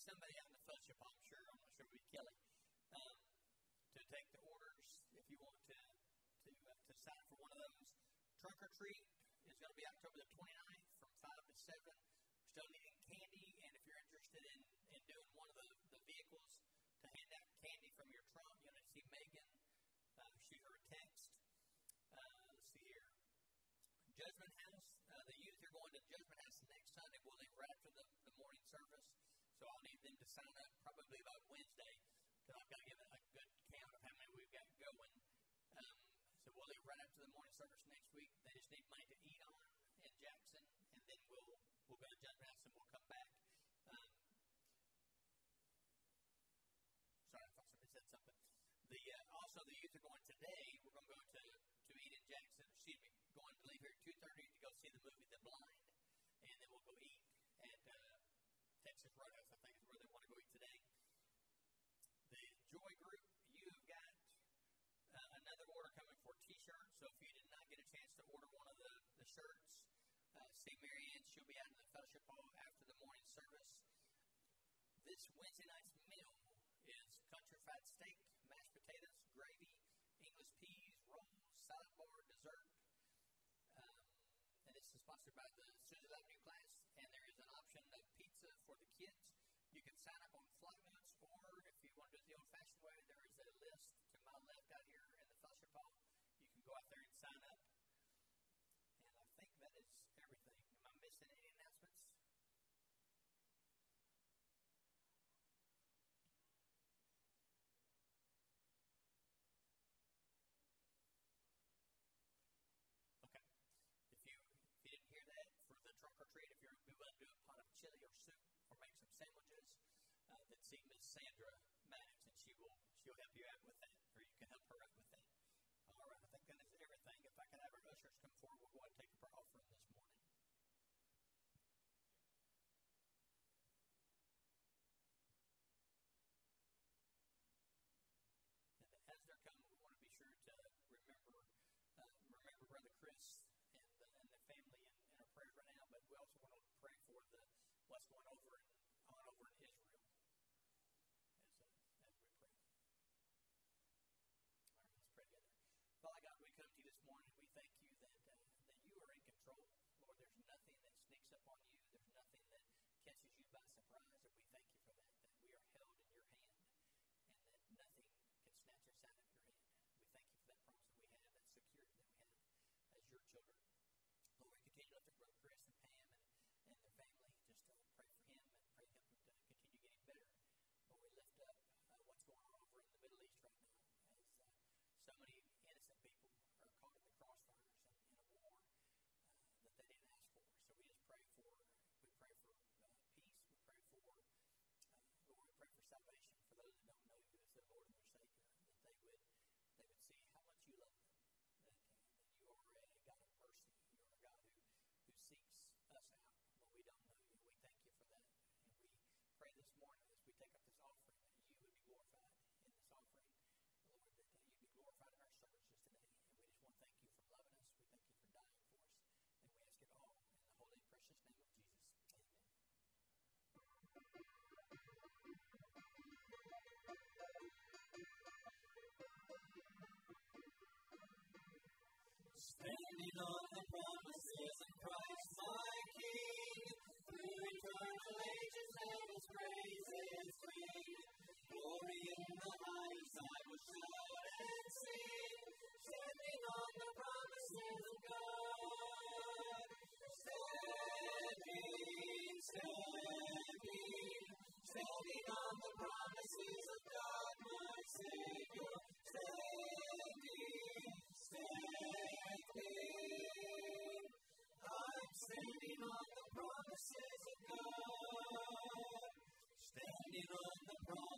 somebody out in the fellowship, I'm sure. I'm not sure it'll be Kelly. Um, to take the orders if you want to to, uh, to sign for one of those. Trunk or treat is going to be October the 29th from 5 to 7. We're still needing candy, and if you're interested in, in doing one of the, the vehicles to hand out candy from your trunk, you're going to see Megan. Uh, shoot her a text. Uh, let's see here. Judgment House. Uh, the youth are going to Judgment House next Sunday. We'll leave right after the, the morning service. So I'll to sign up probably by Wednesday because I've got to give a good count of how many we've got going. Um, so we'll leave right after the morning service next week. They just need money to eat on in Jackson, and then we'll we'll go to Judgment House and we'll come back. Um, sorry, I thought somebody said something. The uh, also the youth are going today. We're going to go to to eat in Jackson. Excuse me, going to leave here at two thirty to go see the movie The Blind, and then we'll go eat at uh, Texas Roadhouse. I think is where they want to go eat today. The Joy Group, you've got uh, another order coming for T-shirts. So if you did not get a chance to order one of the the shirts, uh, see Marianne. She'll be out in the fellowship hall after the morning service. This Wednesday night's meal is country fried steak, mashed potatoes, gravy, English peas, rolls, salad bar, dessert. Um, and this is sponsored by the Susan Avenue class. And there is an option of pizza for the kids. You can sign up on Flynotes, or if you want to do it the old-fashioned way, there is a list to my left out here in the fellowship hall. Go out there and sign up. And I think that is everything. Am I missing any announcements? Okay. If you if you didn't hear that for the trunk or treat, if you're we to do a pot of chili or soup or make some sandwiches, uh, then see Miss Sandra Maddox and she will she'll help you out with that, or you can help her out with that. All right, I think that is everything. If I can have our ushers come forward, we'll go ahead and take up our offering this morning. And as they're coming, we want to be sure to remember uh, remember Brother Chris and the, and the family in, in our prayers right now. But we also want to pray for the what's going over in, on over in Israel as uh, as we pray. All right, let's pray together. Father God, we come to you this morning. We thank you that uh, that you are in control. Lord, there's nothing that sneaks up on you. There's nothing that catches you by surprise, and we thank you for that. That we are held in your hand, and that nothing can snatch us out of your hand. We thank you for that promise that we have, that security that we have as your children. Lord, we continue to lift up Brother Chris and Pam and, and their family. Just uh, pray for him and pray help him to continue getting better. Lord, we lift up uh, what's going on over in the Middle East right now as uh, so many innocent people are caught in the crossfires and in a war uh, that they didn't ask for. So we just pray for we pray for uh, peace. We pray for uh, Lord, we pray for salvation for those that don't know you as their Lord and their Savior. That they would they would see how much you love them. That, that you are a God of mercy. You are a God who who seeks us out when we don't know you. We thank you for that, and we pray this morning as we take up this Standing on the promises of Christ my King, through eternal ages and His praises ring. Glory in the highest I will shout and sing, standing on the promises of God. Standing, standing, standing on the promises of God, my Savior. standing on the promises of God, standing on the promises.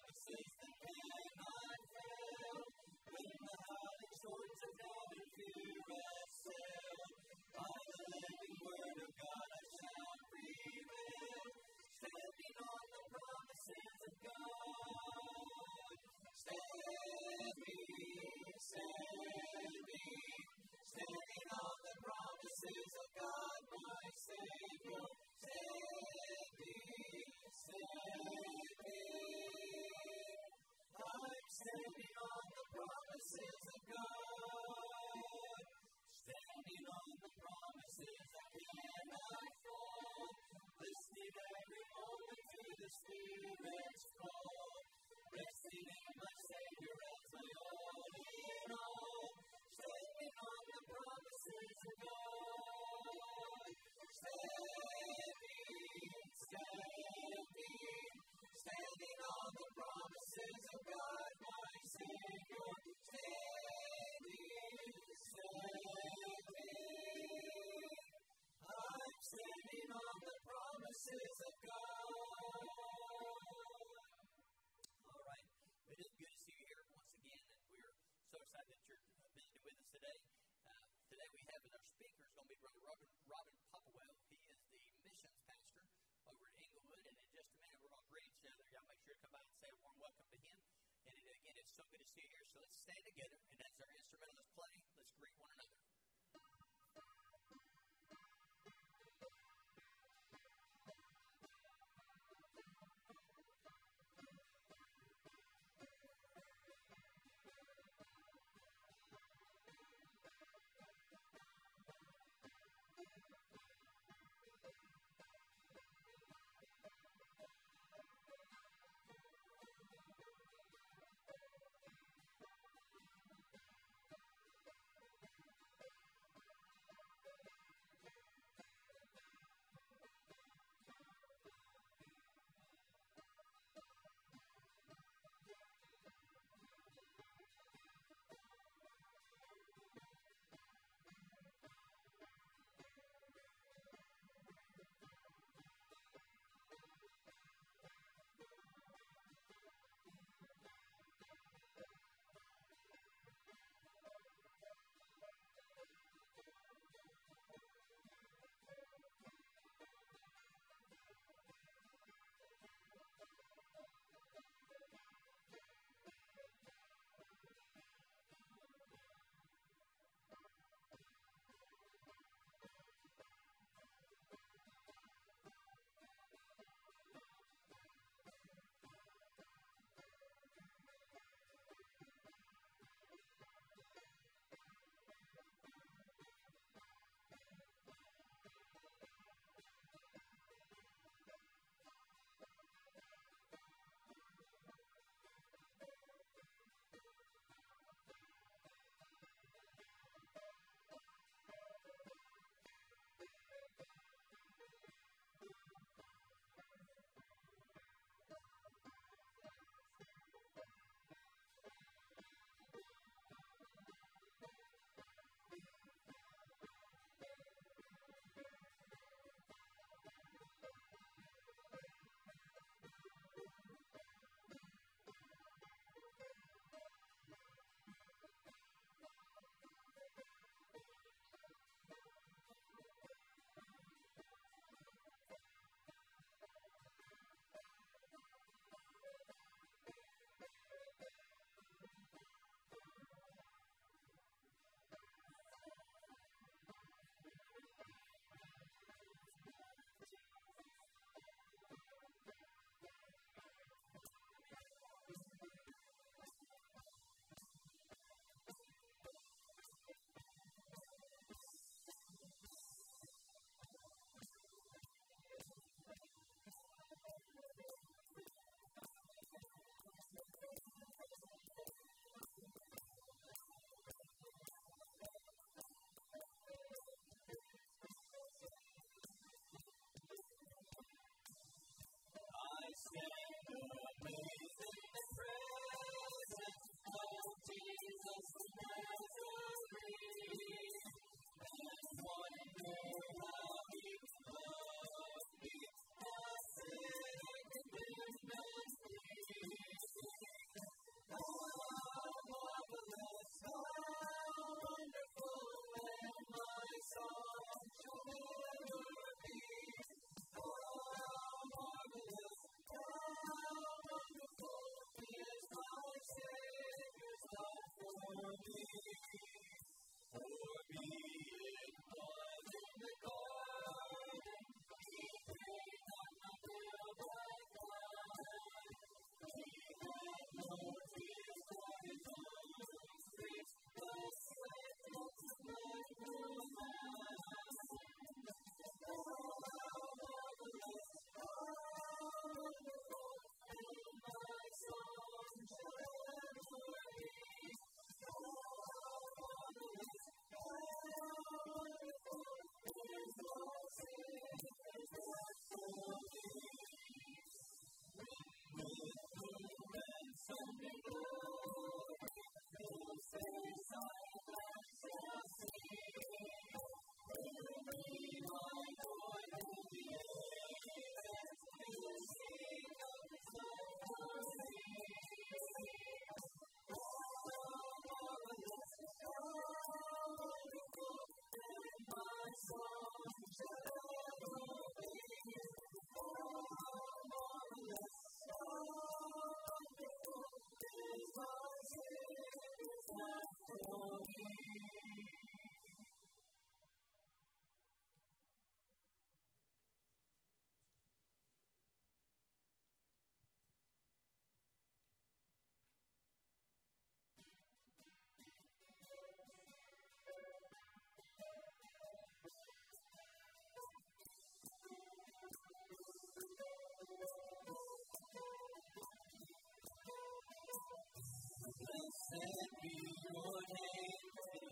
Blessed be your name,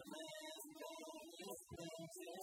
blessed be your name.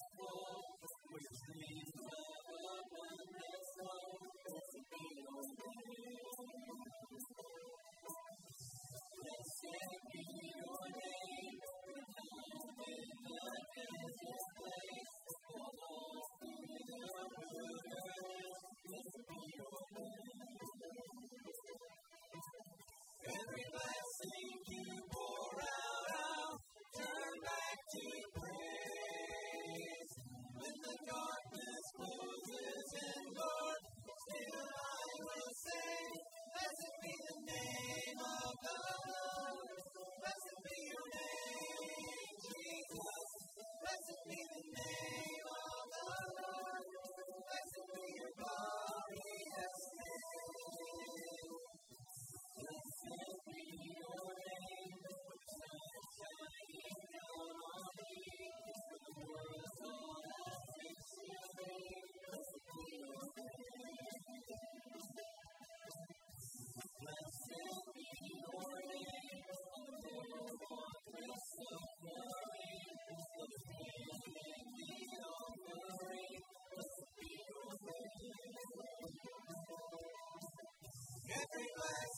by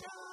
John.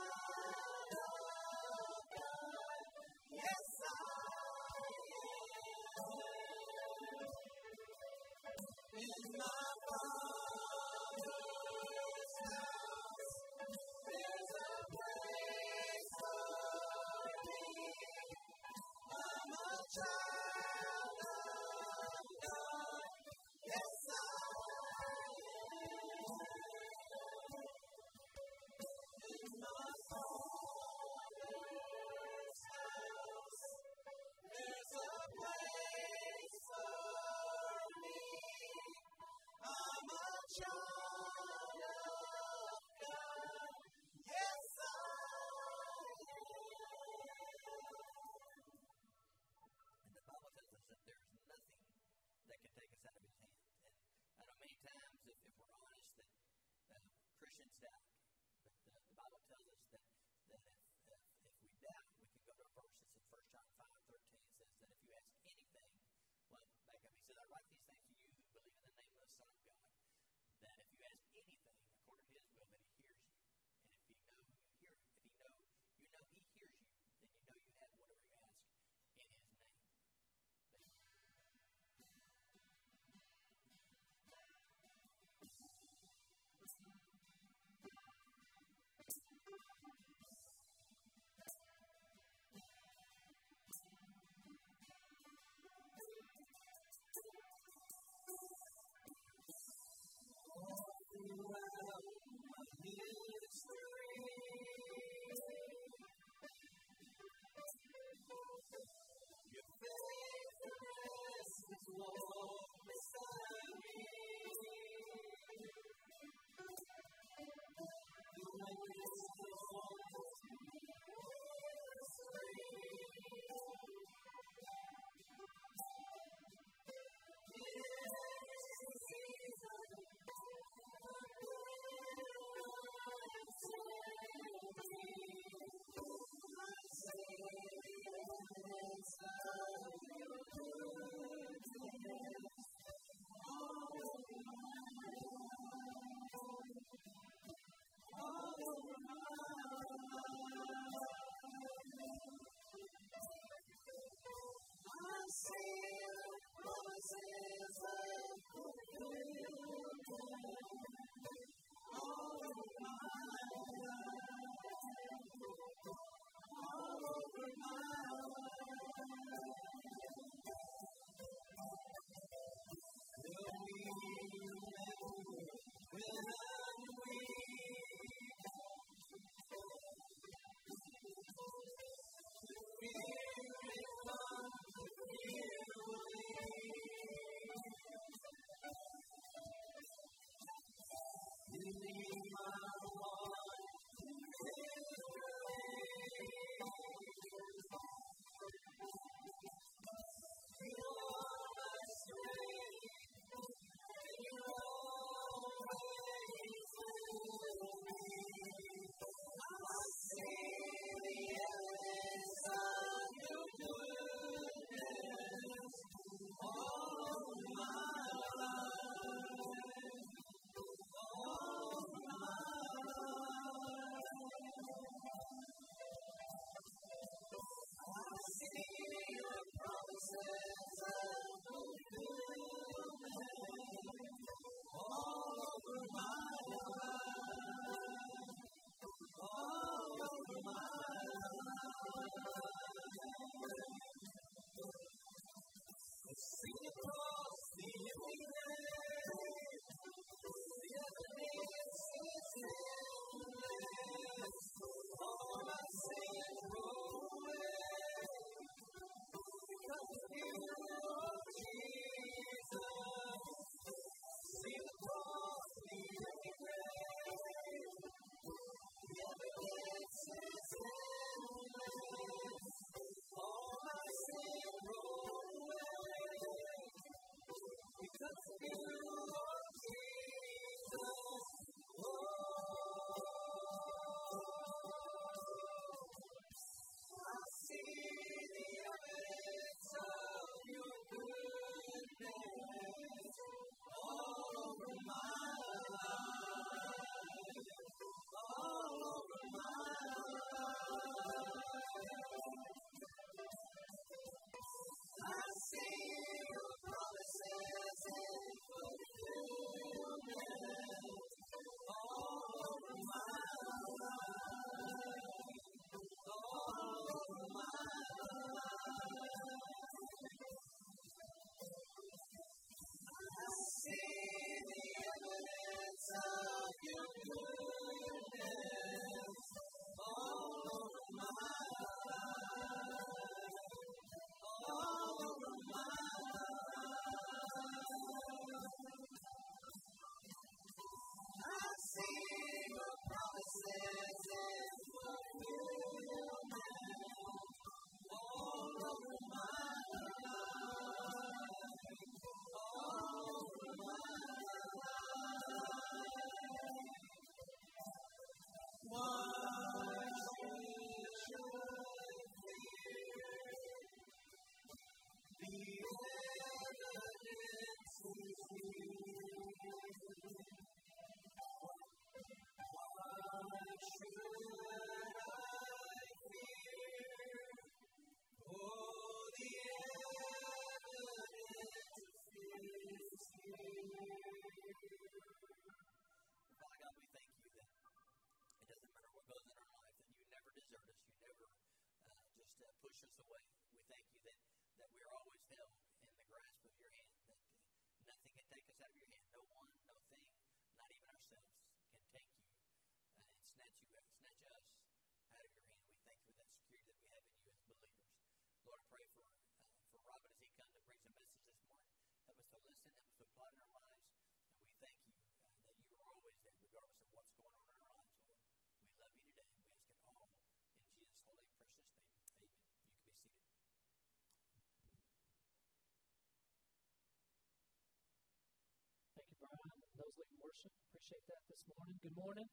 Worship, appreciate that this morning. Good morning.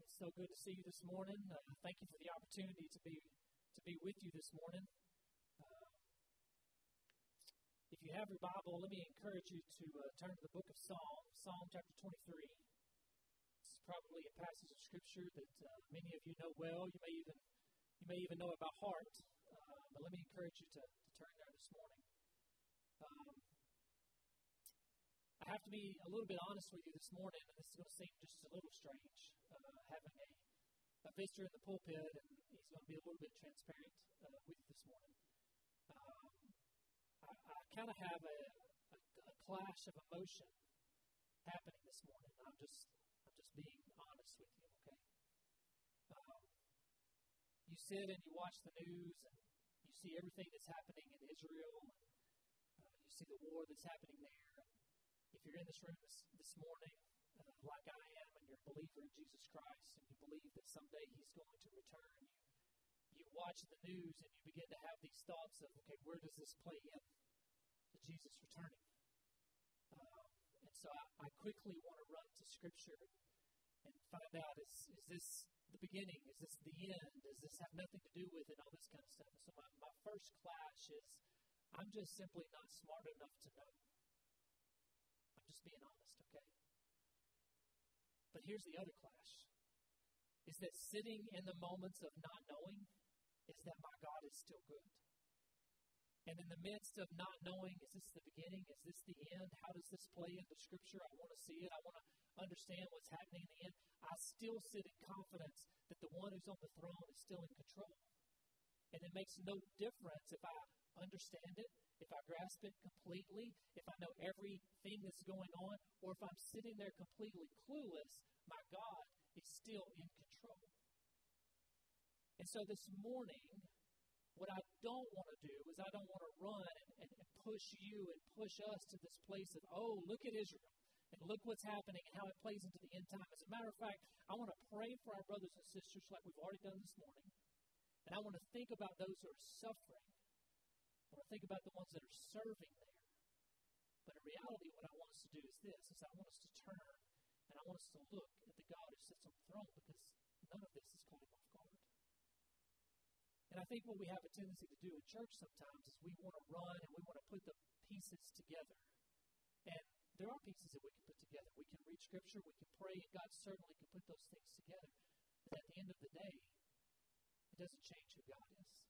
It's so good to see you this morning. Uh, thank you for the opportunity to be to be with you this morning. Uh, if you have your Bible, let me encourage you to uh, turn to the book of Psalm, Psalm chapter 23. This is probably a passage of scripture that uh, many of you know well. You may even you may even know it by heart. Uh, but let me encourage you to, to turn there this morning. Um, I have to be a little bit honest with you this morning, and this is going to seem just a little strange, uh, having a, a visitor in the pulpit, and he's going to be a little bit transparent uh, with you this morning. Um, I, I kind of have a, a, a clash of emotion happening this morning. I'm just, I'm just being honest with you, okay? Um, you sit and you watch the news, and you see everything that's happening in Israel, and uh, you see the war that's happening there. And if you're in this room this, this morning, uh, like I am, and you're a believer in Jesus Christ, and you believe that someday He's going to return, you you watch the news and you begin to have these thoughts of, okay, where does this play in to Jesus returning? Um, and so I, I quickly want to run to Scripture and find out is, is this the beginning? Is this the end? Does this have nothing to do with it? All this kind of stuff. So my, my first clash is I'm just simply not smart enough to know. Just being honest, okay? But here's the other clash is that sitting in the moments of not knowing is that my God is still good. And in the midst of not knowing, is this the beginning? Is this the end? How does this play into Scripture? I want to see it. I want to understand what's happening in the end. I still sit in confidence that the one who's on the throne is still in control. And it makes no difference if I understand it, if I grasp it completely, if I know everything that's going on, or if I'm sitting there completely clueless, my God is still in control. And so this morning, what I don't want to do is I don't want to run and, and, push you and push us to this place of, oh, look at Israel and look what's happening and how it plays into the end time. As a matter of fact, I want to pray for our brothers and sisters like we've already done this morning. And I want to think about those who are suffering. I think about the ones that are serving there. But in reality, what I want us to do is this, is I want us to turn and I want us to look at the God who sits on the throne because none of this is caught him off guard. And I think what we have a tendency to do in church sometimes is we want to run and we want to put the pieces together. And there are pieces that we can put together. We can read Scripture, we can pray, and God certainly can put those things together. But at the end of the day, it doesn't change who God is.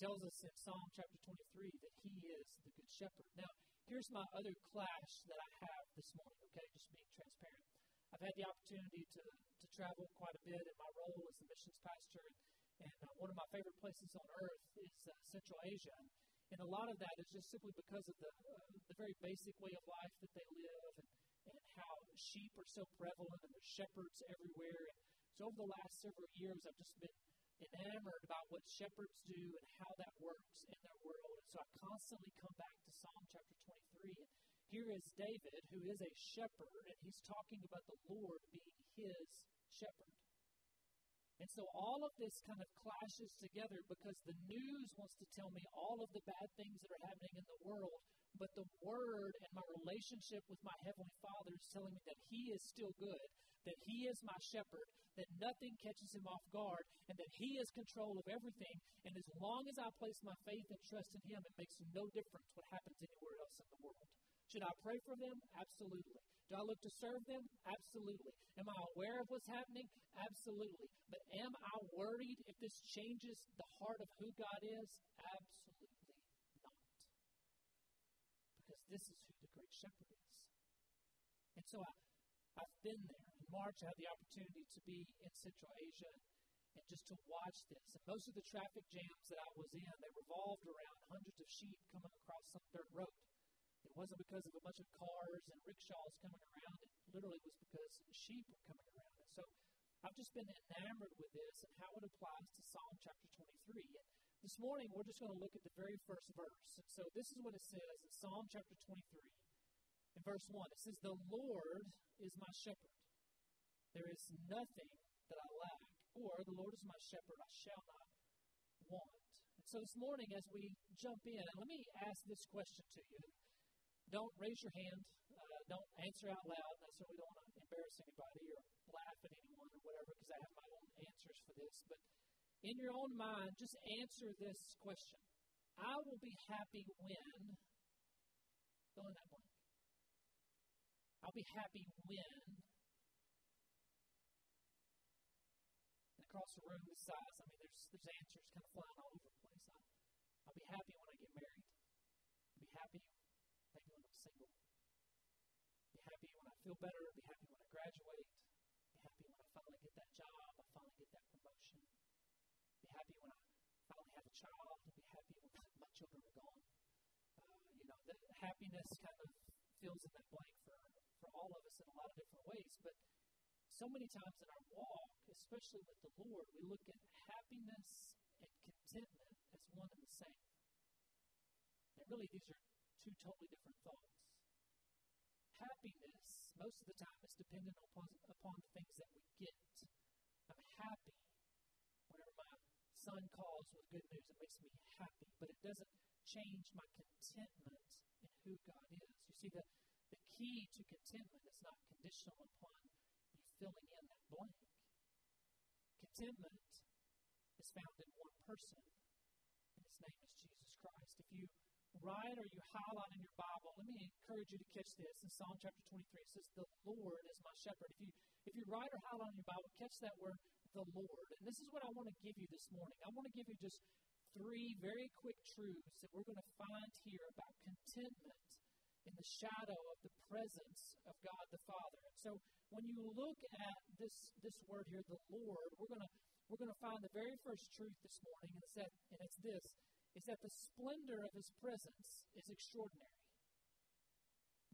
Tells us in Psalm chapter 23 that He is the Good Shepherd. Now, here's my other clash that I have this morning, okay, just being transparent. I've had the opportunity to, to travel quite a bit in my role as the missions pastor, and, and uh, one of my favorite places on earth is uh, Central Asia. And a lot of that is just simply because of the, uh, the very basic way of life that they live and, and how sheep are so prevalent and there's shepherds everywhere. And so over the last several years, I've just been enamored about what shepherds do and how that works in their world. And so I constantly come back to Psalm chapter 23. And here is David, who is a shepherd, and he's talking about the Lord being his shepherd. And so all of this kind of clashes together because the news wants to tell me all of the bad things that are happening in the world, but the Word and my relationship with my Heavenly Father is telling me that He is still good, that He is my shepherd, that nothing catches Him off guard, and that He has control of everything. And as long as I place my faith and trust in Him, it makes no difference what happens anywhere else in the world. Should I pray for them? Absolutely. Do I look to serve them? Absolutely. Am I aware of what's happening? Absolutely. But am I worried if this changes the heart of who God is? Absolutely not. Because this is who the great shepherd is. And so I, I've been there. In March, I had the opportunity to be in Central Asia. and just to watch this. And most of the traffic jams that I was in, they revolved around hundreds of sheep coming across some dirt road. It wasn't because of a bunch of cars and rickshaws coming around. It literally was because sheep were coming around. And so I've just been enamored with this and how it applies to Psalm chapter 23. And this morning, we're just going to look at the very first verse. And so this is what it says in Psalm chapter 23. In verse 1, it says, The Lord is my shepherd. There is nothing that I lack. Or, the Lord is my shepherd, I shall not want. And so this morning, as we jump in, let me ask this question to you. Don't raise your hand. Uh, don't answer out loud. I certainly don't want to embarrass anybody or laugh at anyone or whatever because I have my own answers for this. But in your own mind, just answer this question I will be happy when, fill in that blank. I'll be happy when, and across the room this size, I mean, there's, there's answers kind of flying all over the place. I'll, I'll be happy when I get married. I'll be happy maybe when I'm single. I'll be happy when I feel better. Be happy when I graduate. Be happy when I finally get that job. I finally get that promotion. Be happy when I finally have a child. Be happy when my children are gone. Uh, you know, the happiness kind of fills in that blank for for all of us in a lot of different ways. But so many times in our walk, especially with the Lord, we look at happiness and contentment as one and the same. And really, these are two totally different thoughts. Happiness, most of the time, is dependent upon, upon the things that we get. I'm happy whenever my son calls with good news. It makes me happy, but it doesn't change my contentment in who God is. You see, the, the key to contentment is not conditional upon you filling in that blank. Contentment is found in one person, and his name is Jesus Christ. If you write or you highlight in your Bible, let me encourage you to catch this. In Psalm chapter 23, it says, The Lord is my shepherd. If you, if you write or highlight in your Bible, catch that word, the Lord. And this is what I want to give you this morning. I want to give you just three very quick truths that we're going to find here about contentment in the shadow of the presence of God the Father. And so when you look at this, this word here, the Lord, we're going to we're going to find the very first truth this morning, and it's that and it's this is that the splendor of his presence is extraordinary.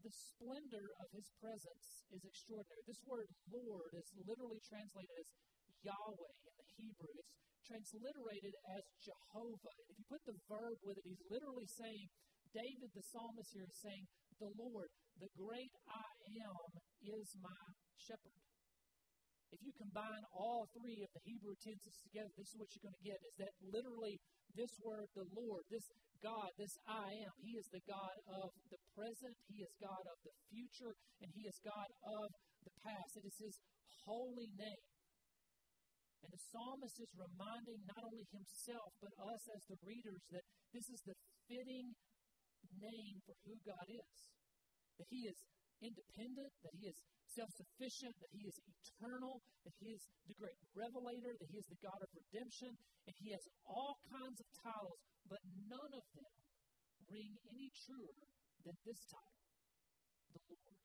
The splendor of his presence is extraordinary. This word Lord is literally translated as Yahweh in the Hebrew. It's transliterated as Jehovah. And if you put the verb with it, he's literally saying David, the psalmist here, is saying, The Lord, the great I am, is my shepherd. If you combine all three of the Hebrew tenses together, this is what you're going to get is that literally this word, the Lord, this God, this I am, He is the God of the present, He is God of the future, and He is God of the past. It is His holy name. And the psalmist is reminding not only himself, but us as the readers that this is the fitting name for who God is. That He is independent, that He is self sufficient, that He is eternal, that He is the great revelator, that He is the God of redemption, and He has all kinds of titles, but none of them ring any truer than this title the Lord,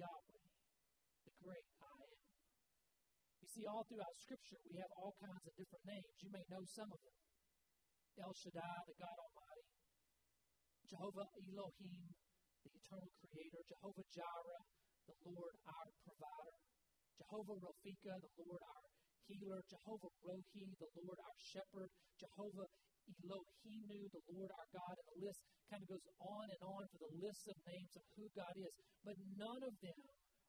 Yahweh, the great I am. You see, all throughout Scripture, we have all kinds of different names. You may know some of them El Shaddai, the God Almighty. Jehovah Elohim, the eternal creator, Jehovah Jireh, the Lord our provider, Jehovah Rophika, the Lord our healer, Jehovah Rohi, the Lord our shepherd, Jehovah Elohim, the Lord our God, and the list kind of goes on and on for the list of names of who God is. But none of them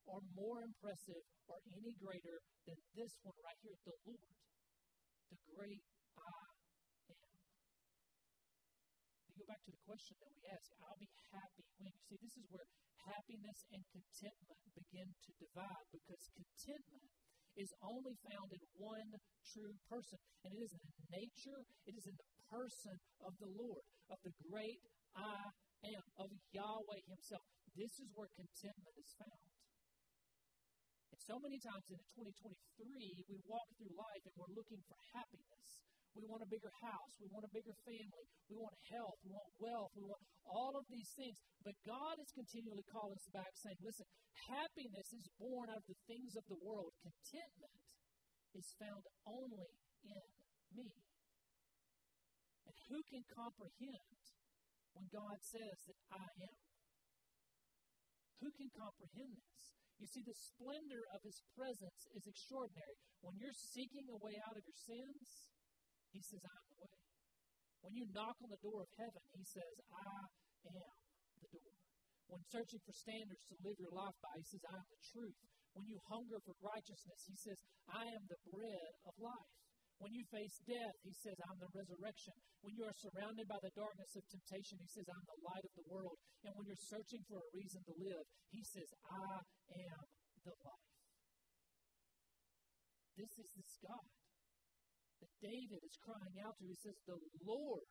are more impressive or any greater than this one right here, the Lord, the great I go back to the question that we ask I'll be happy when. You see, this is where happiness and contentment begin to divide because contentment is only found in one true person. And it is in the nature, it is in the person of the Lord, of the great I am, of Yahweh Himself. This is where contentment is found. And so many times in 2023, we walk through life and we're looking for happiness. We want a bigger house. We want a bigger family. We want health. We want wealth. We want all of these things. But God is continually calling us back, saying, listen, happiness is born out of the things of the world. Contentment is found only in me. And who can comprehend when God says that I am? Who can comprehend this? You see, the splendor of His presence is extraordinary. When you're seeking a way out of your sins, He says, I'm the way. When you knock on the door of heaven, He says, I am the door. When searching for standards to live your life by, He says, I am the truth. When you hunger for righteousness, He says, I am the bread of life. When you face death, He says, I'm the resurrection. When you are surrounded by the darkness of temptation, He says, I'm the light of the world. And when you're searching for a reason to live, He says, I am the life. This is this God that David is crying out to. He says, The Lord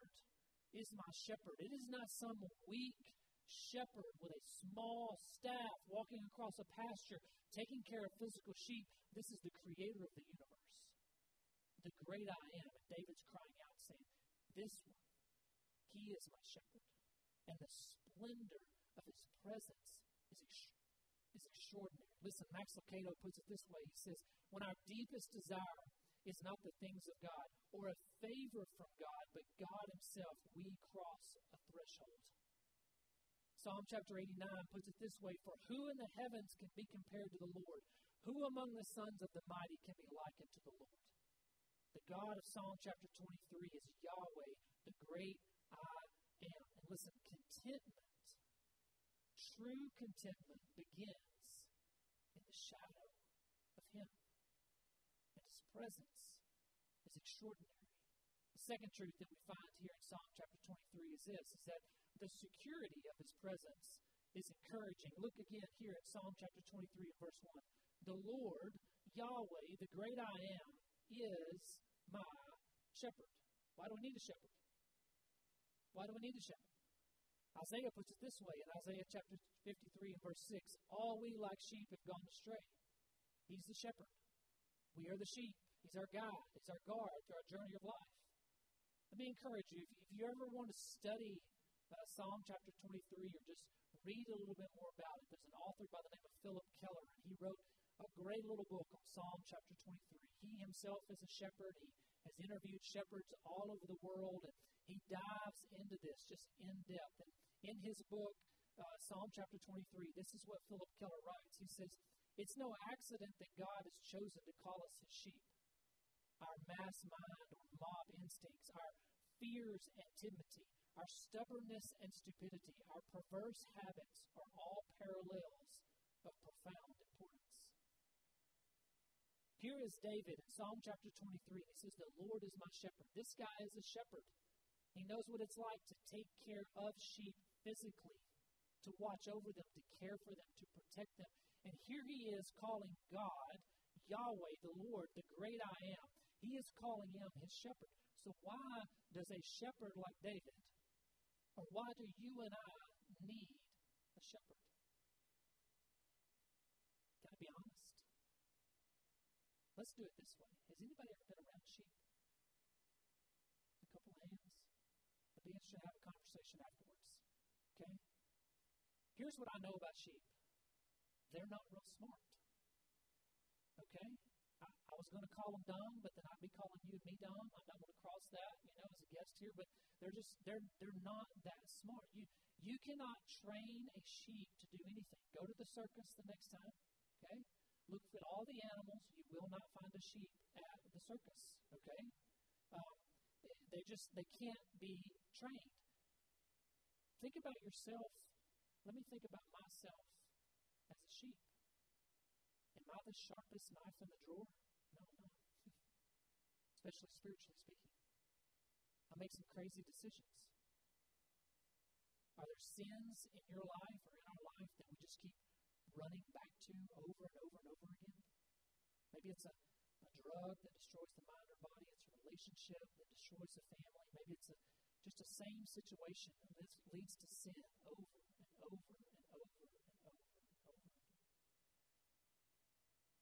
is my shepherd. It is not some weak shepherd with a small staff walking across a pasture taking care of physical sheep. This is the creator of the universe the great I am. And David's crying out, saying, This one, he is my shepherd. And the splendor of his presence is, ex- is extraordinary. Listen, Max Lucado puts it this way He says, When our deepest desire is not the things of God or a favor from God, but God Himself, we cross a threshold. Psalm chapter 89 puts it this way For who in the heavens can be compared to the Lord? Who among the sons of the mighty can be likened to the Lord? The God of Psalm chapter 23 is Yahweh, the great I am. And listen, contentment, true contentment begins in the shadow of Him. Presence is extraordinary. The second truth that we find here in Psalm chapter 23 is this, is that the security of His presence is encouraging. Look again here at Psalm chapter 23 and verse 1. The Lord, Yahweh, the great I am, is my shepherd. Why do we need a shepherd? Why do we need a shepherd? Isaiah puts it this way in Isaiah chapter 53 and verse 6 All we like sheep have gone astray. He's the shepherd. We are the sheep. He's our guide. He's our guard through our journey of life. Let me encourage you if, you ever want to study uh, Psalm chapter 23 or just read a little bit more about it, there's an author by the name of Phillip Keller, and he wrote a great little book on Psalm chapter 23. He himself is a shepherd. He has interviewed shepherds all over the world, and he dives into this just in depth. And in his book, uh, Psalm chapter 23, this is what Phillip Keller writes. He says, It's no accident that God has chosen to call us his sheep. Our mass mind or mob instincts, our fears and timidity, our stubbornness and stupidity, our perverse habits are all parallels of profound importance. here is David in Psalm chapter 23. He says, The Lord is my shepherd. This guy is a shepherd. He knows what it's like to take care of sheep physically, to watch over them, to care for them, to protect them. And here he is calling God, Yahweh, the Lord, the great I am. He is calling him his shepherd. So why does a shepherd like David, or why do you and I need a shepherd? I be honest? Let's do it this way. Has anybody ever been around sheep? A couple hands? I'd be interested have a conversation afterwards. Okay? Here's what I know about sheep they're not real smart. Okay? I, was going to call them dumb, but then I'd be calling you and me dumb. I'm not going to cross that, you know, as a guest here, but they're just, they're, they're not that smart. You, you cannot train a sheep to do anything. Go to the circus the next time, okay? Look at all the animals. You will not find a sheep at the circus. Okay? Um, they just they can't be trained. Think about yourself. Let me think about myself as a sheep. Am I the sharpest knife in the drawer? Especially spiritually speaking. I make some crazy decisions. Are there sins in your life or in our life that we just keep running back to over and over and over again. Maybe it's a, a drug that destroys the mind or body. It's a relationship that destroys the family. Maybe it's a, just the same situation that leads to sin over and over and over and over and over again.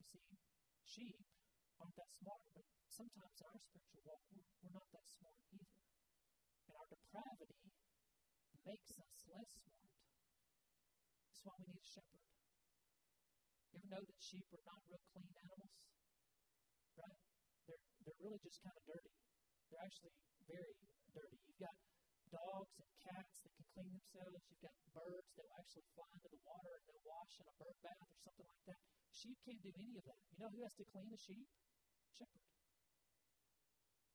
You see, aren't that smart, but sometimes our spiritual walk, we're, not that smart either. And our depravity makes us less smart. That's why we need a shepherd. You ever know that sheep are not real clean animals? Right? they're really just kind of dirty. They're actually very dirty. You've got dogs and cats that can clean themselves. You've got birds that will actually fly into the water and they'll wash in a bird bath or something like that. Sheep can't do any of that. You know who has to clean the sheep? Shepherd.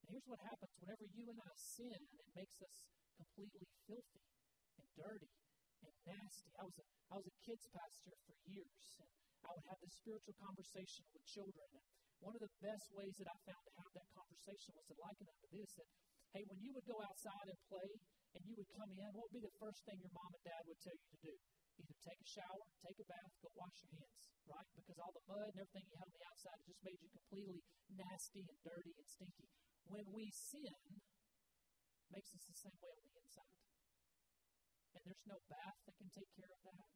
And here's what happens whenever you and I sin, it makes us completely filthy and dirty and nasty. I was a, I was a kids pastor for years, and I would have this spiritual conversation with children. And one of the best ways that I found to have that conversation was to liken it to this: that hey, when you would go outside and play, and you would come in, what would be the first thing your mom and dad would tell you to do? Either take a shower, take a bath, go wash your hands, right? Because all the mud and everything you had on the outside just made you completely nasty and dirty and stinky. When we sin, makes us the same way on the inside. And there's no bath that can take care of that.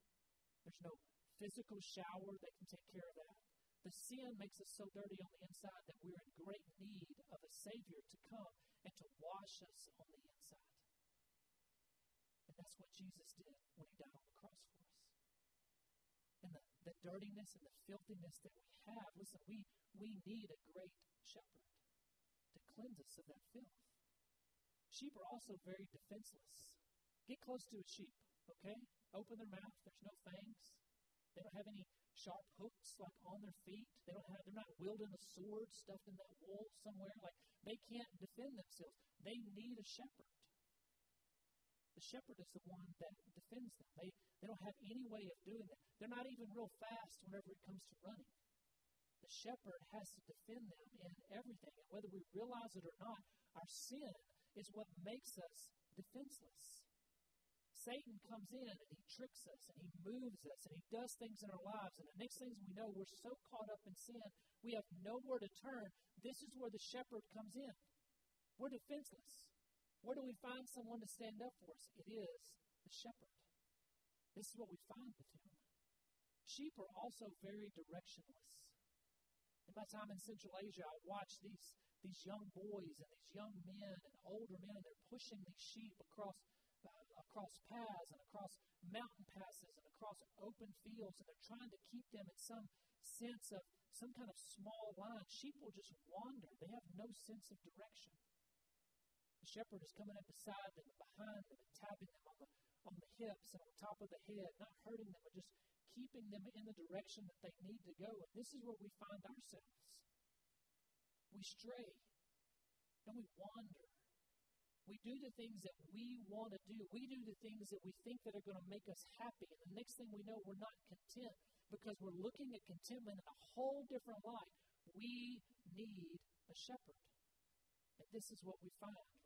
There's no physical shower that can take care of that. The sin makes us so dirty on the inside that we're in great need of a Savior to come and to wash us on the inside. And that's what Jesus did when he died on the cross for us. And the, the dirtiness and the filthiness that we have, listen, we, we need a great shepherd to cleanse us of that filth. Sheep are also very defenseless. Get close to a sheep, okay? Open their mouth, there's no fangs. They don't have any sharp hooks like on their feet. They don't have they're not wielding a sword stuffed in that wool somewhere. Like they can't defend themselves. They need a shepherd. The shepherd is the one that defends them. They they don't have any way of doing that. They're not even real fast whenever it comes to running. The shepherd has to defend them in everything. And whether we realize it or not, our sin is what makes us defenseless. Satan comes in and he tricks us and he moves us and he does things in our lives. And the next things we know, we're so caught up in sin, we have nowhere to turn. This is where the shepherd comes in. We're defenseless. Where do we find someone to stand up for us? It is the shepherd. This is what we find with him. Sheep are also very directionless. In my time in Central Asia, I watched these, these young boys and these young men and older men, and they're pushing these sheep across uh, across paths and across mountain passes and across open fields, and they're trying to keep them in some sense of some kind of small line. Sheep will just wander, they have no sense of direction. The shepherd is coming up beside them and behind them and tapping them on the, on the hips and on top of the head, not hurting them, but just keeping them in the direction that they need to go. And this is where we find ourselves. We stray and we wander we do the things that we want to do. We do the things that we think that are going to make us happy. And the next thing we know, we're not content because we're looking at contentment in a whole different light. We need a shepherd. And this is what we find.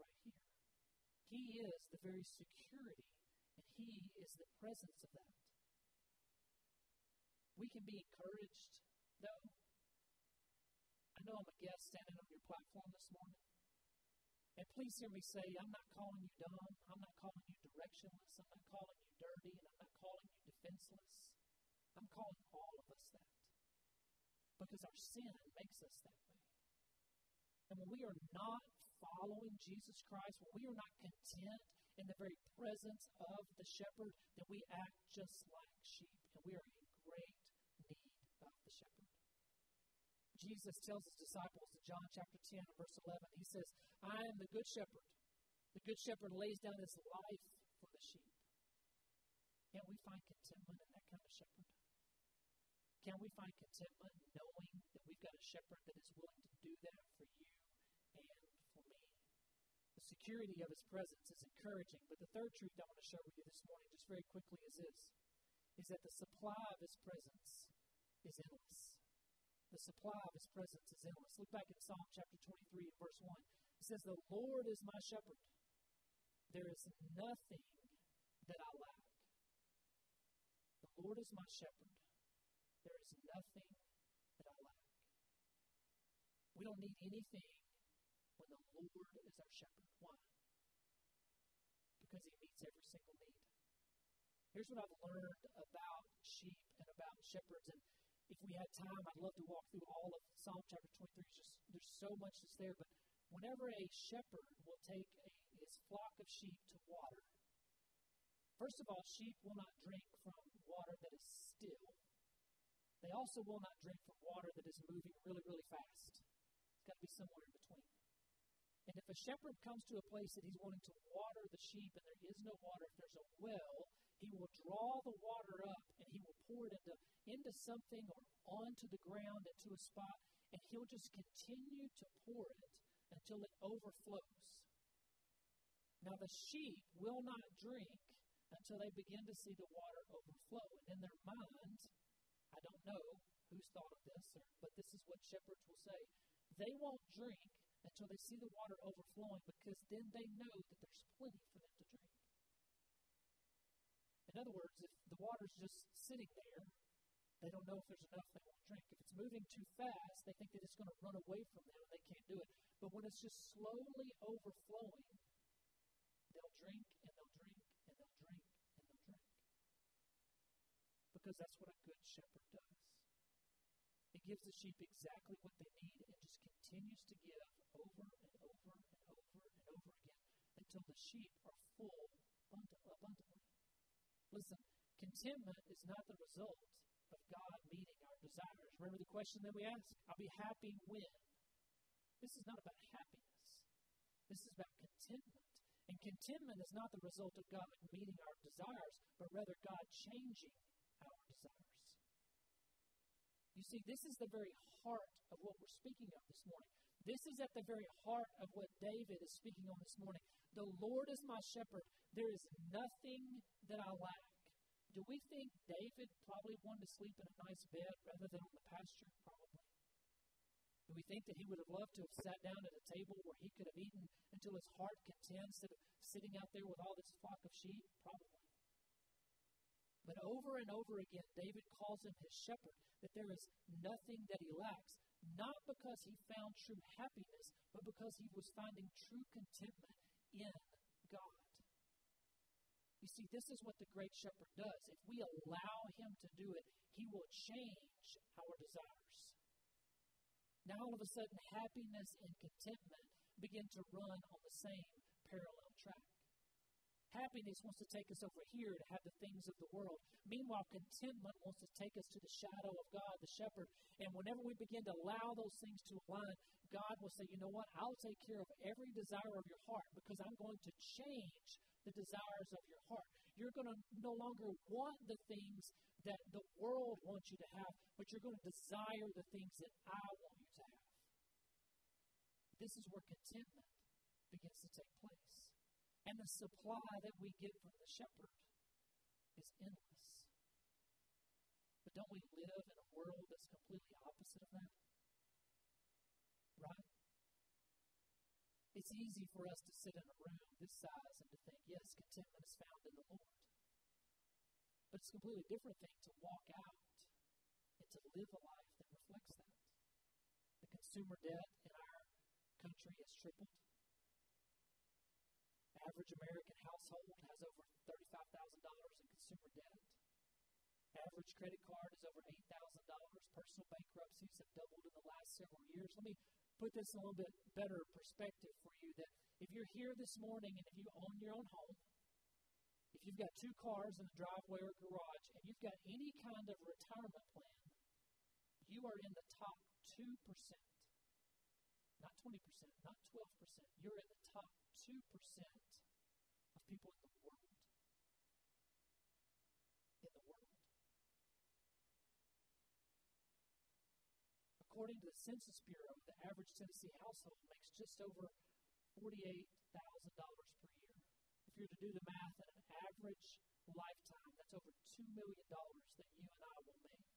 He is the very security, and He is the presence of that. We can be encouraged, though. I know I'm a guest standing on your platform this morning. And please hear me say, I'm not calling you dumb. I'm not calling you directionless. I'm not calling you dirty. And I'm not calling you defenseless. I'm calling all of us that. Because our sin makes us that way. And when we are not following Jesus Christ, when we are not content in the very presence of the shepherd, then we act just like sheep. And we are in great need of the shepherd. Jesus tells his disciples in John chapter 10, verse 11, he says, I am the good shepherd. The good shepherd lays down his life for the sheep. Can't we find contentment in that kind of shepherd? Can we find contentment knowing that we've got a shepherd that is willing to do that for you and for me? The security of his presence is encouraging, but the third truth I want to share with you this morning, just very quickly, is this is that the supply of his presence is endless. The supply of his presence is endless. Look back in Psalm chapter 23 and verse 1. It says, The Lord is my shepherd. There is nothing that I lack. The Lord is my shepherd. There is nothing that I lack. We don't need anything when the Lord is our shepherd. Why? Because he meets every single need. Here's what I've learned about sheep and about shepherds. And if we had time, I'd love to walk through all of Psalm chapter 23. It's just there's so much that's there. But whenever a shepherd will take a, his flock of sheep to water, first of all, sheep will not drink from water that is still. They also will not drink from water that is moving really, really fast. It's got to be somewhere in between. And if a shepherd comes to a place that he's wanting to water the sheep and there is no water, if there's a well, he will draw the water up and he will pour it into, into something or onto the ground, into a spot, and he'll just continue to pour it until it overflows. Now, the sheep will not drink until they begin to see the water overflow. And in their mind, I don't know who's thought of this, but this is what shepherds will say. They won't drink until they see the water overflowing because then they know that there's plenty for them to drink. In other words, if the water's just sitting there, they don't know if there's enough, they won't drink. If it's moving too fast, they think that it's going to run away from them and they can't do it. But when it's just slowly overflowing, they'll drink and they'll drink and they'll drink and they'll drink. Because that's what a good shepherd does. It gives the sheep exactly what they need and just continues to give over and over and over and over again until the sheep are full abundantly. Listen, contentment is not the result of God meeting our desires. Remember the question that we asked? I'll be happy when. This is not about happiness. This is about contentment. And contentment is not the result of God meeting our desires, but rather God changing our desires. You see, this is the very heart of what we're speaking of this morning. This is at the very heart of what David is speaking on this morning. The Lord is my shepherd. There is nothing that I lack. Do we think David probably wanted to sleep in a nice bed rather than on the pasture? Probably. Do we think that he would have loved to have sat down at a table where he could have eaten until his heart content instead of sitting out there with all this flock of sheep? Probably. But over and over again, David calls him his shepherd, that there is nothing that he lacks not because he found true happiness, but because he was finding true contentment in God. You see, this is what the great shepherd does. If we allow him to do it, he will change our desires. Now, all of a sudden, happiness and contentment begin to run on the same parallel track. Happiness wants to take us over here to have the things of the world. Meanwhile, contentment wants to take us to the shadow of God, the shepherd. And whenever we begin to allow those things to align, God will say, you know what? I'll take care of every desire of your heart because I'm going to change the desires of your heart. You're going to no longer want the things that the world wants you to have, but you're going to desire the things that I want you to have. This is where contentment begins to take place. And the supply that we get from the shepherd is endless. But don't we live in a world that's completely opposite of that? Right? It's easy for us to sit in a room this size and to think, yes, contentment is found in the Lord. But it's a completely different thing to walk out and to live a life that reflects that. The consumer debt in our country has tripled average American household has over $35,000 in consumer debt. Average credit card is over $8,000. Personal bankruptcies have doubled in the last several years. Let me put this in a little bit better perspective for you that if you're here this morning and if you own your own home, if you've got two cars in a driveway or garage, and you've got any kind of retirement plan, you are in the top 2%. Not 20%, not 12%. You're in the top 2% of people in the world. In the world. According to the Census Bureau, the average Tennessee household makes just over $48,000 per year. If you're to do the math in an average lifetime, that's over $2 million that you and I will make.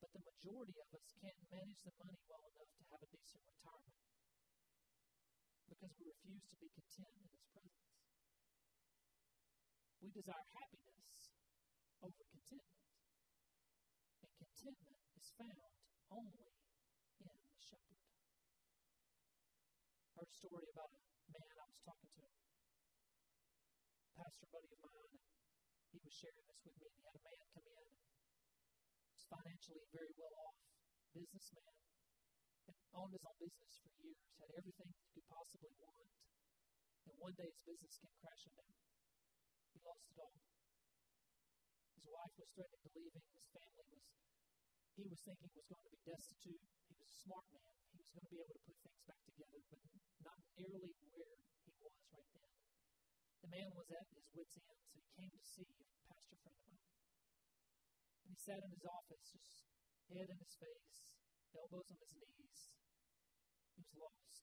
But the majority of us can't manage the money well enough to have a decent retirement because we refuse to be content in His presence. We desire happiness over contentment. And contentment is found only in the shepherd. A story about a man I was talking to, pastor buddy of mine, and he was sharing this with me. And he had a man come in, financially very well off, businessman, owned his own business for years, had everything you could possibly want. And one day his business came crashing down. He lost it all. His wife was threatening to leave him. His family was, he was thinking was going to be destitute. He was a smart man. He was going to be able to put things back together, but not nearly where he was right then. The man was at his wits' end, so he came to see a pastor friend of mine. And he sat in his office, just head in his face, elbows on his knees. He was lost.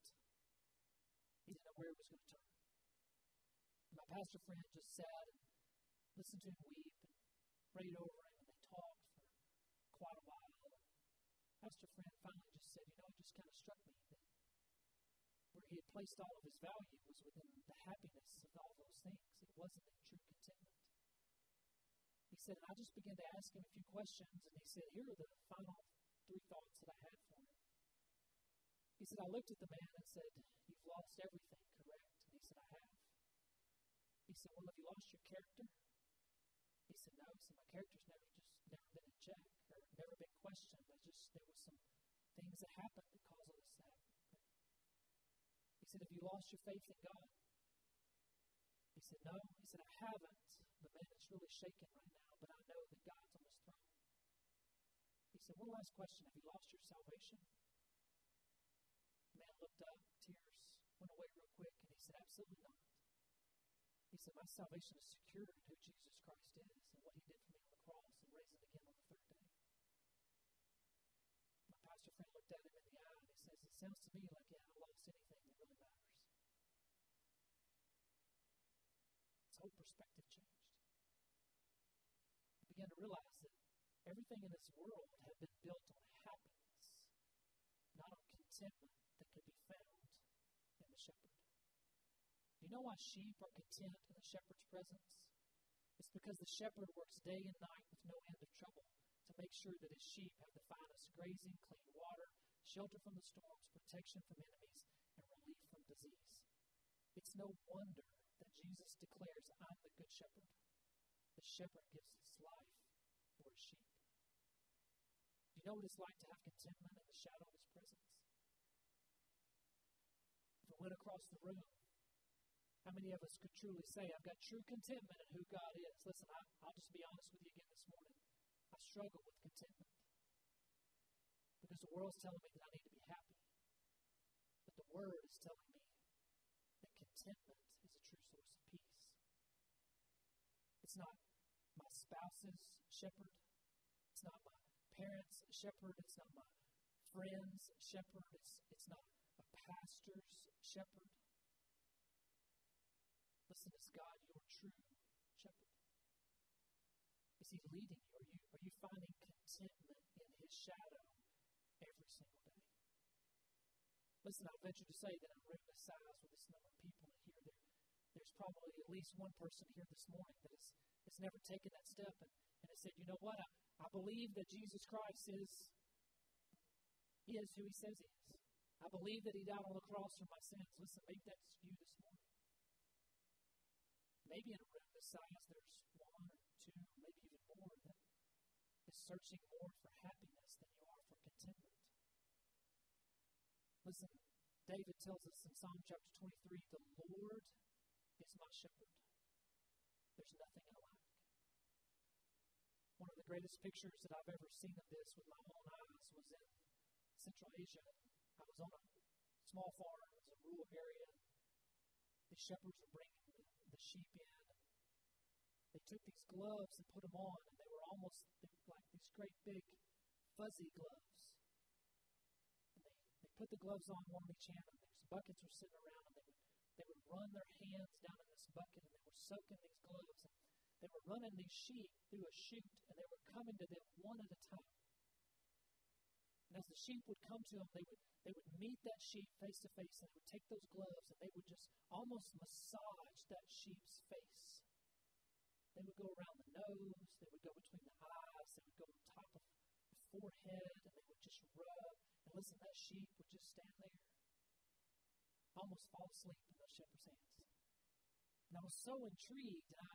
He didn't know where he was going to turn. And my pastor friend just sat and listened to him weep and prayed over him, and they talked for quite a while. And pastor friend finally just said, You know, it just kind of struck me that where he had placed all of his value was within the happiness of all those things. It wasn't in true contentment. He said, I just began to ask him a few questions, and he said, Here are the final three thoughts that I had for him. He said, I looked at the man and said, You've lost everything, correct? And he said, I have. He said, Well, have you lost your character? He said, No. He said, My character's never just never been in check or never been questioned. I just there was some things that happened that caused all this to happen. He said, Have you lost your faith in God? He said, No. He said, I haven't. The man is really shaken right now, but I know that God's on his throne. He said, One last question. Have you lost your salvation? The man looked up, tears went away real quick, and he said, Absolutely not. He said, My salvation is secured in who Jesus Christ is and what he did for me on the cross and raising again on the third day. My pastor friend looked at him in the eye and he says, It sounds to me like you haven't lost anything that really matters. His whole perspective changed. Began to realize that everything in this world had been built on happiness, not on contentment that could be found in the shepherd. Do you know why sheep are content in the shepherd's presence? It's because the shepherd works day and night with no end of trouble to make sure that his sheep have the finest grazing, clean water, shelter from the storms, protection from enemies, and relief from disease. It's no wonder that Jesus declares, I'm the good shepherd. The shepherd gives his life for his sheep. Do you know what it's like to have contentment in the shadow of his presence? If it went across the room, how many of us could truly say, I've got true contentment in who God is? Listen, I, I'll just be honest with you again this morning. I struggle with contentment because the world's telling me that I need to be happy. But the Word is telling me that contentment is a true source of peace. It's not my spouse's shepherd, it's not my parents' shepherd, it's not my friend's shepherd, it's, it's not a pastor's shepherd. Listen, is God your true shepherd? Is He leading you? Are you, are you finding contentment in His shadow every single day? Listen, I venture to say that a room this size with this number of people in here, there, there's probably at least one person here this morning that has, has never taken that step and, and has said, you know what, I, I believe that Jesus Christ is, is who He says He is. I believe that He died on the cross for my sins. Listen, maybe that's you this morning. Maybe in a room this size, there's one or two, maybe even more, that is searching more for happiness than you are for contentment. Listen, David tells us in Psalm chapter 23 the Lord is my shepherd. There's nothing I lack. One of the greatest pictures that I've ever seen of this with my own eyes was in Central Asia. I was on a small farm, it was a rural area. The shepherds were bringing the sheep in. They took these gloves and put them on, and they were almost like these great big fuzzy gloves. And they, they put the gloves on one of each hand, and there's buckets were sitting around, they would run their hands down in this bucket, and they were soaking these gloves, and they were running these sheep through a chute, and they were coming to them one at a time. And as the sheep would come to them, they would they would meet that sheep face to face, and they would take those gloves and they would just almost massage that sheep's face. They would go around the nose, they would go between the eyes, they would go on top of the forehead, and they would just rub. And listen, that sheep would just stand there, almost fall asleep in those shepherd's hands. And I was so intrigued, and I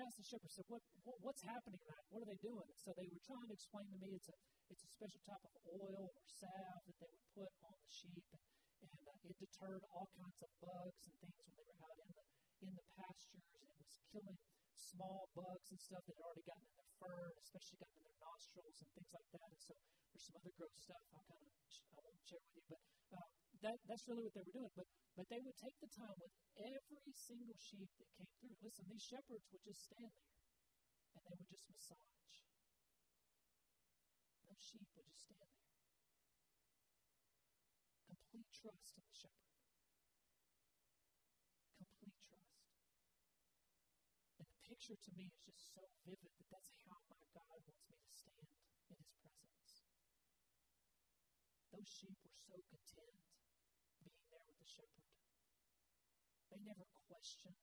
asked the shepherd, said, what, what, what's happening? That what are they doing? So they were trying to explain to me it's a it's a special type of oil or salve that they would put on the sheep, and, and uh, it deterred all kinds of bugs and things when they were out in the in the pastures, and it was killing small bugs and stuff that had already gotten in their fur, especially gotten in their nostrils and things like that. And so there's some other gross stuff I'll kind of I won't share with you, but uh, that that's really what they were doing. But but they would take the time with every single sheep that came through. Listen, these shepherds would just stand there and they would just massage. Those sheep would just stand there. Complete trust in the shepherd. Complete trust. And the picture to me is just so vivid that that's how my God wants me to stand in his presence. Those sheep were so content shepherd. They never questioned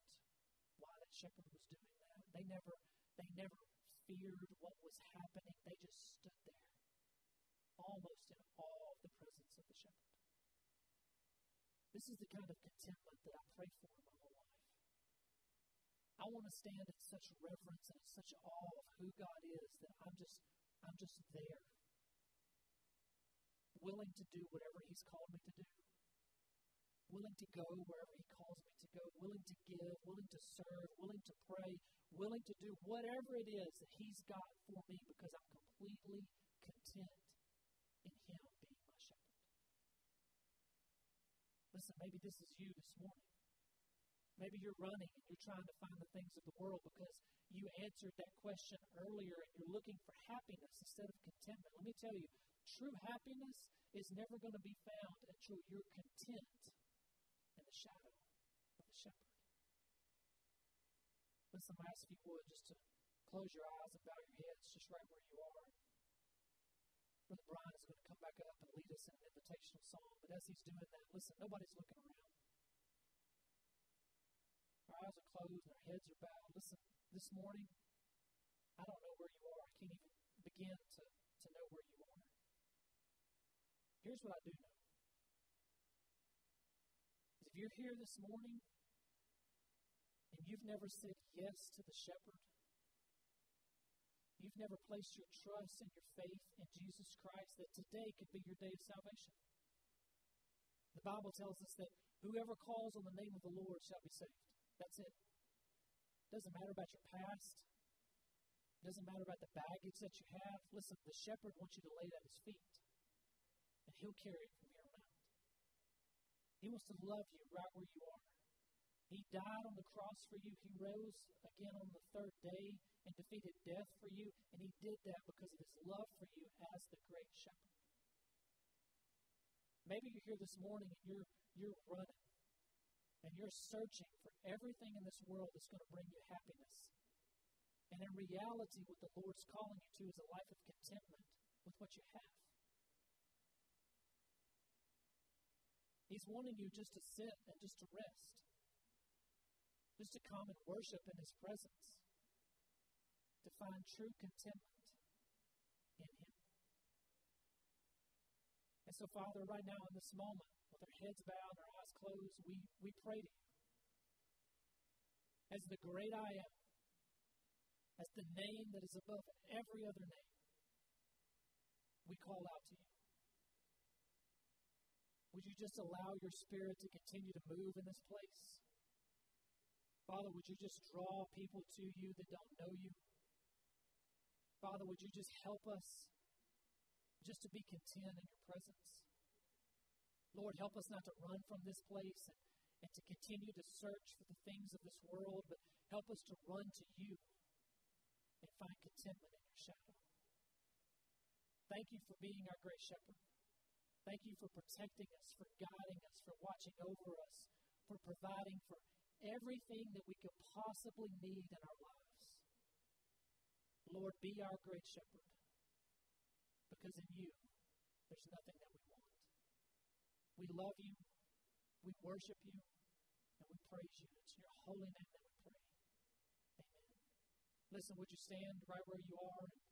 why that shepherd was doing that. They never they never feared what was happening. They just stood there, almost in awe of the presence of the shepherd. This is the kind of contentment that I pray for in my whole life. I want to stand in such reverence and such awe of who God is that I'm just I'm just there. Willing to do whatever He's called me to do. Willing to go wherever He calls me to go. Willing to give, willing to serve, willing to pray, willing to do whatever it is that He's got for me because I'm completely content in Him being my shepherd. Listen, maybe this is you this morning. Maybe you're running and you're trying to find the things of the world because you answered that question earlier and you're looking for happiness instead of contentment. Let me tell you, true happiness is never going to be found until you're content shadow of the shepherd. Listen, I ask if you would just to close your eyes and bow your heads just right where you are. Brother Brian is going to come back up and lead us in an invitational song. But as he's doing that, listen, nobody's looking around. Our eyes are closed and our heads are bowed. Listen, this morning, I don't know where you are. I can't even begin to, to know where you are. Here's what I do know. If you're here this morning and you've never said yes to the shepherd, you've never placed your trust and your faith in Jesus Christ, that today could be your day of salvation. The Bible tells us that whoever calls on the name of the Lord shall be saved. That's it. Doesn't matter about your past. Doesn't matter about the baggage that you have. Listen, the shepherd wants you to lay it at his feet, and he'll carry it from here on out. He wants to love you right where you are. He died on the cross for you. He rose again on the third day and defeated death for you, and he did that because of his love for you as the great shepherd. Maybe you're here this morning and you're you're running and you're searching for everything in this world that's going to bring you happiness. And in reality, what the Lord's calling you to is a life of contentment with what you have. He's wanting you just to sit and just to rest, just to come and worship in His presence, to find true contentment in Him. And so, Father, right now in this moment, with our heads bowed our eyes closed, we, we pray to you. As the great I am, as the name that is above every other name, we call out to you. Would you just allow your spirit to continue to move in this place? Father, would you just draw people to you that don't know you? Father, would you just help us just to be content in your presence? Lord, help us not to run from this place and, and to continue to search for the things of this world, but help us to run to you and find contentment in your shadow. Thank you for being our great shepherd. Thank you for protecting us, for guiding us, for watching over us, for providing for everything that we could possibly need in our lives. Lord, be our great shepherd, because in you there's nothing that we want. We love you, we worship you, and we praise you. It's your holy name that we pray. Amen. Listen, would you stand right where you are?